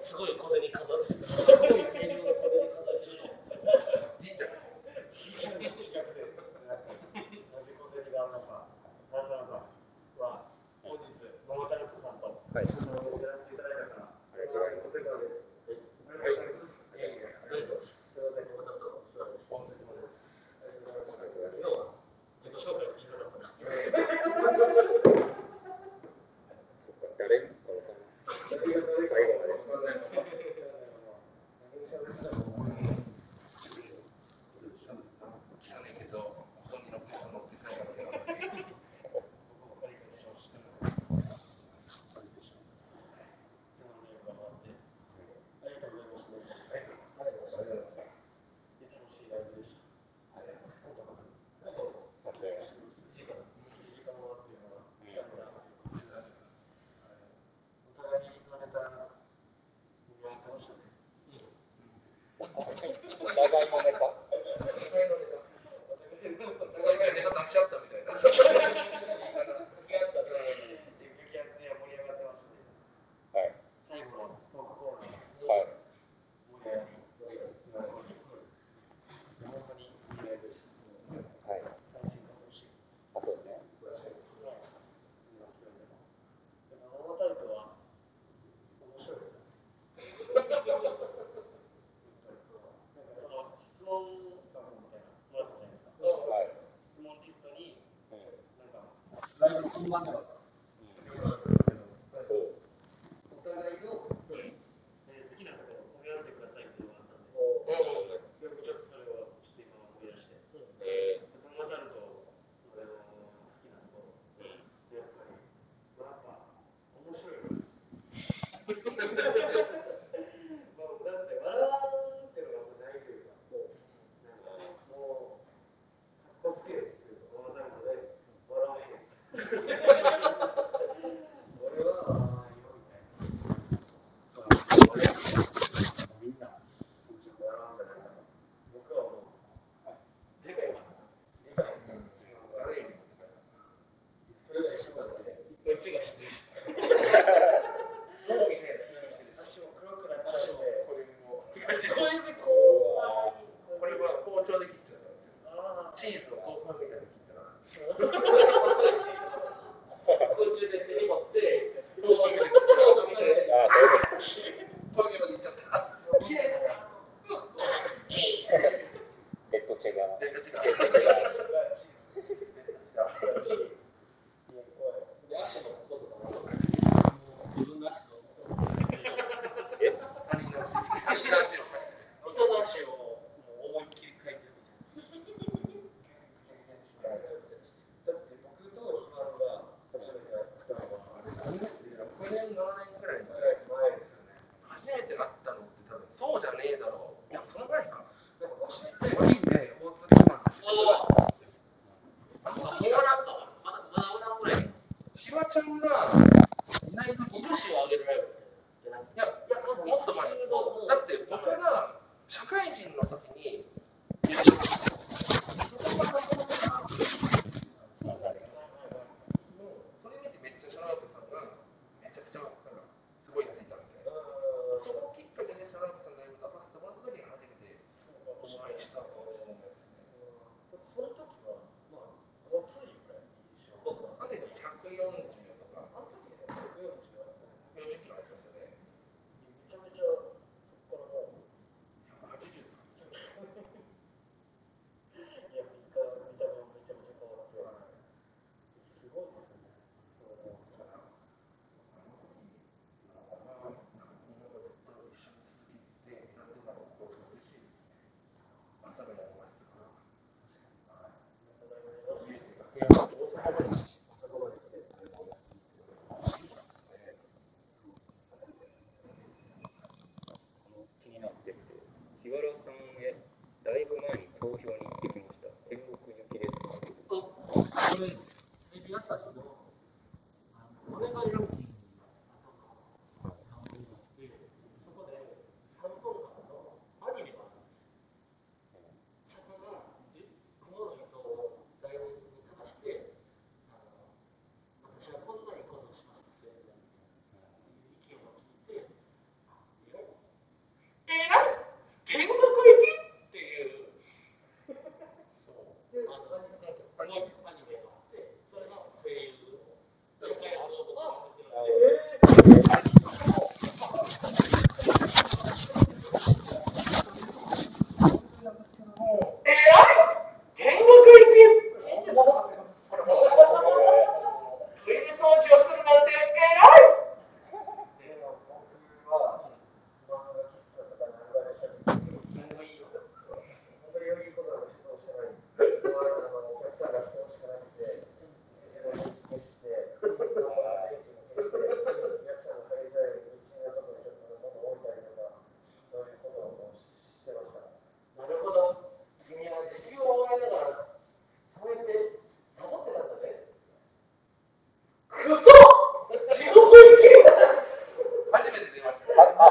すごい小銭飾って。なか出しちゃったみたいな。número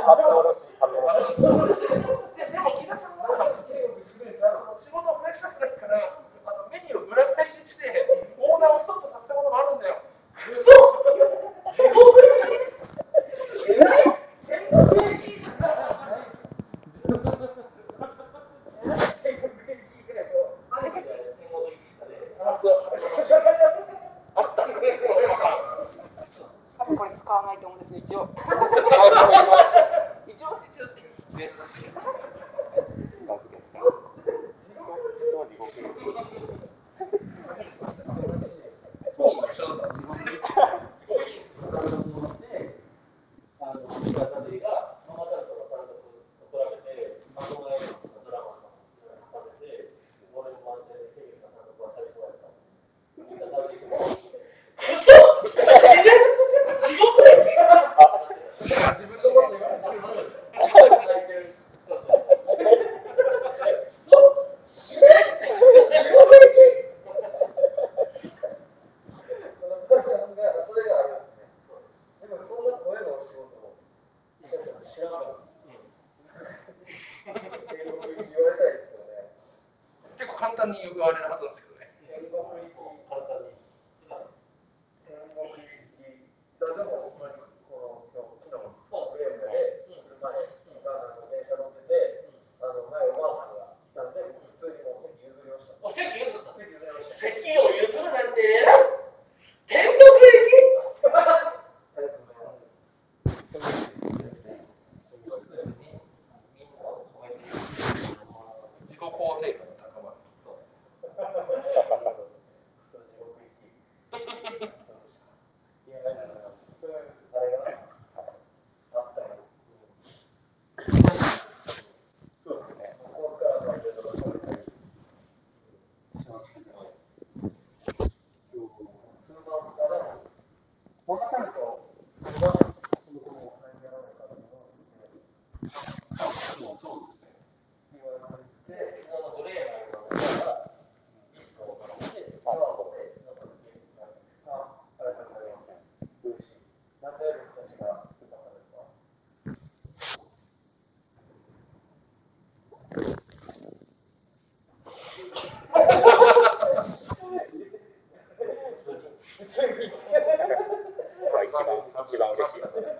Thank you. pasiva-agresiva.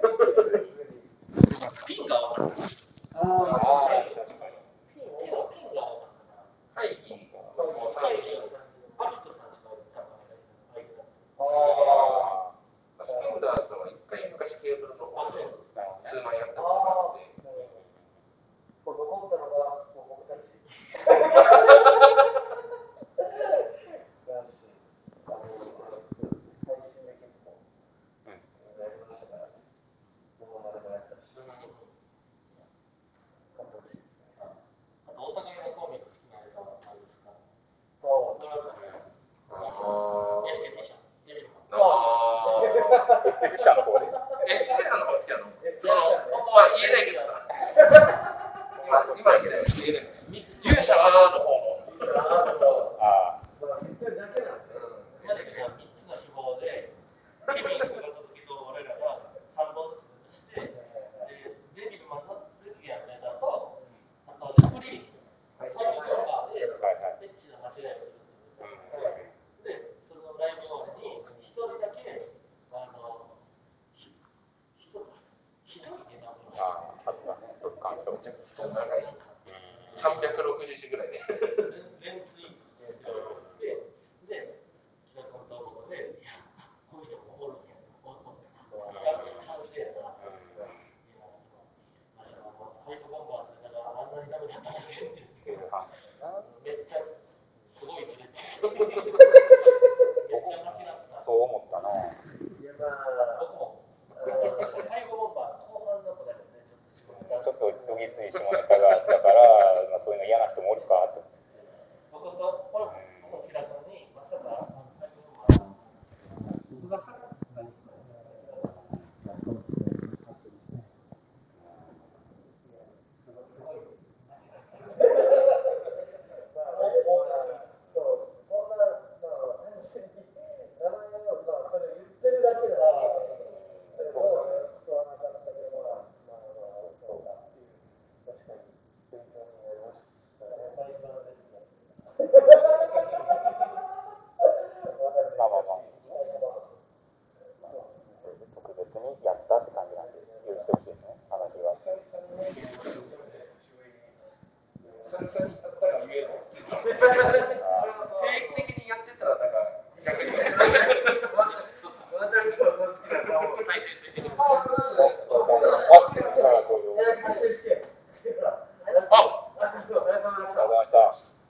Gracias.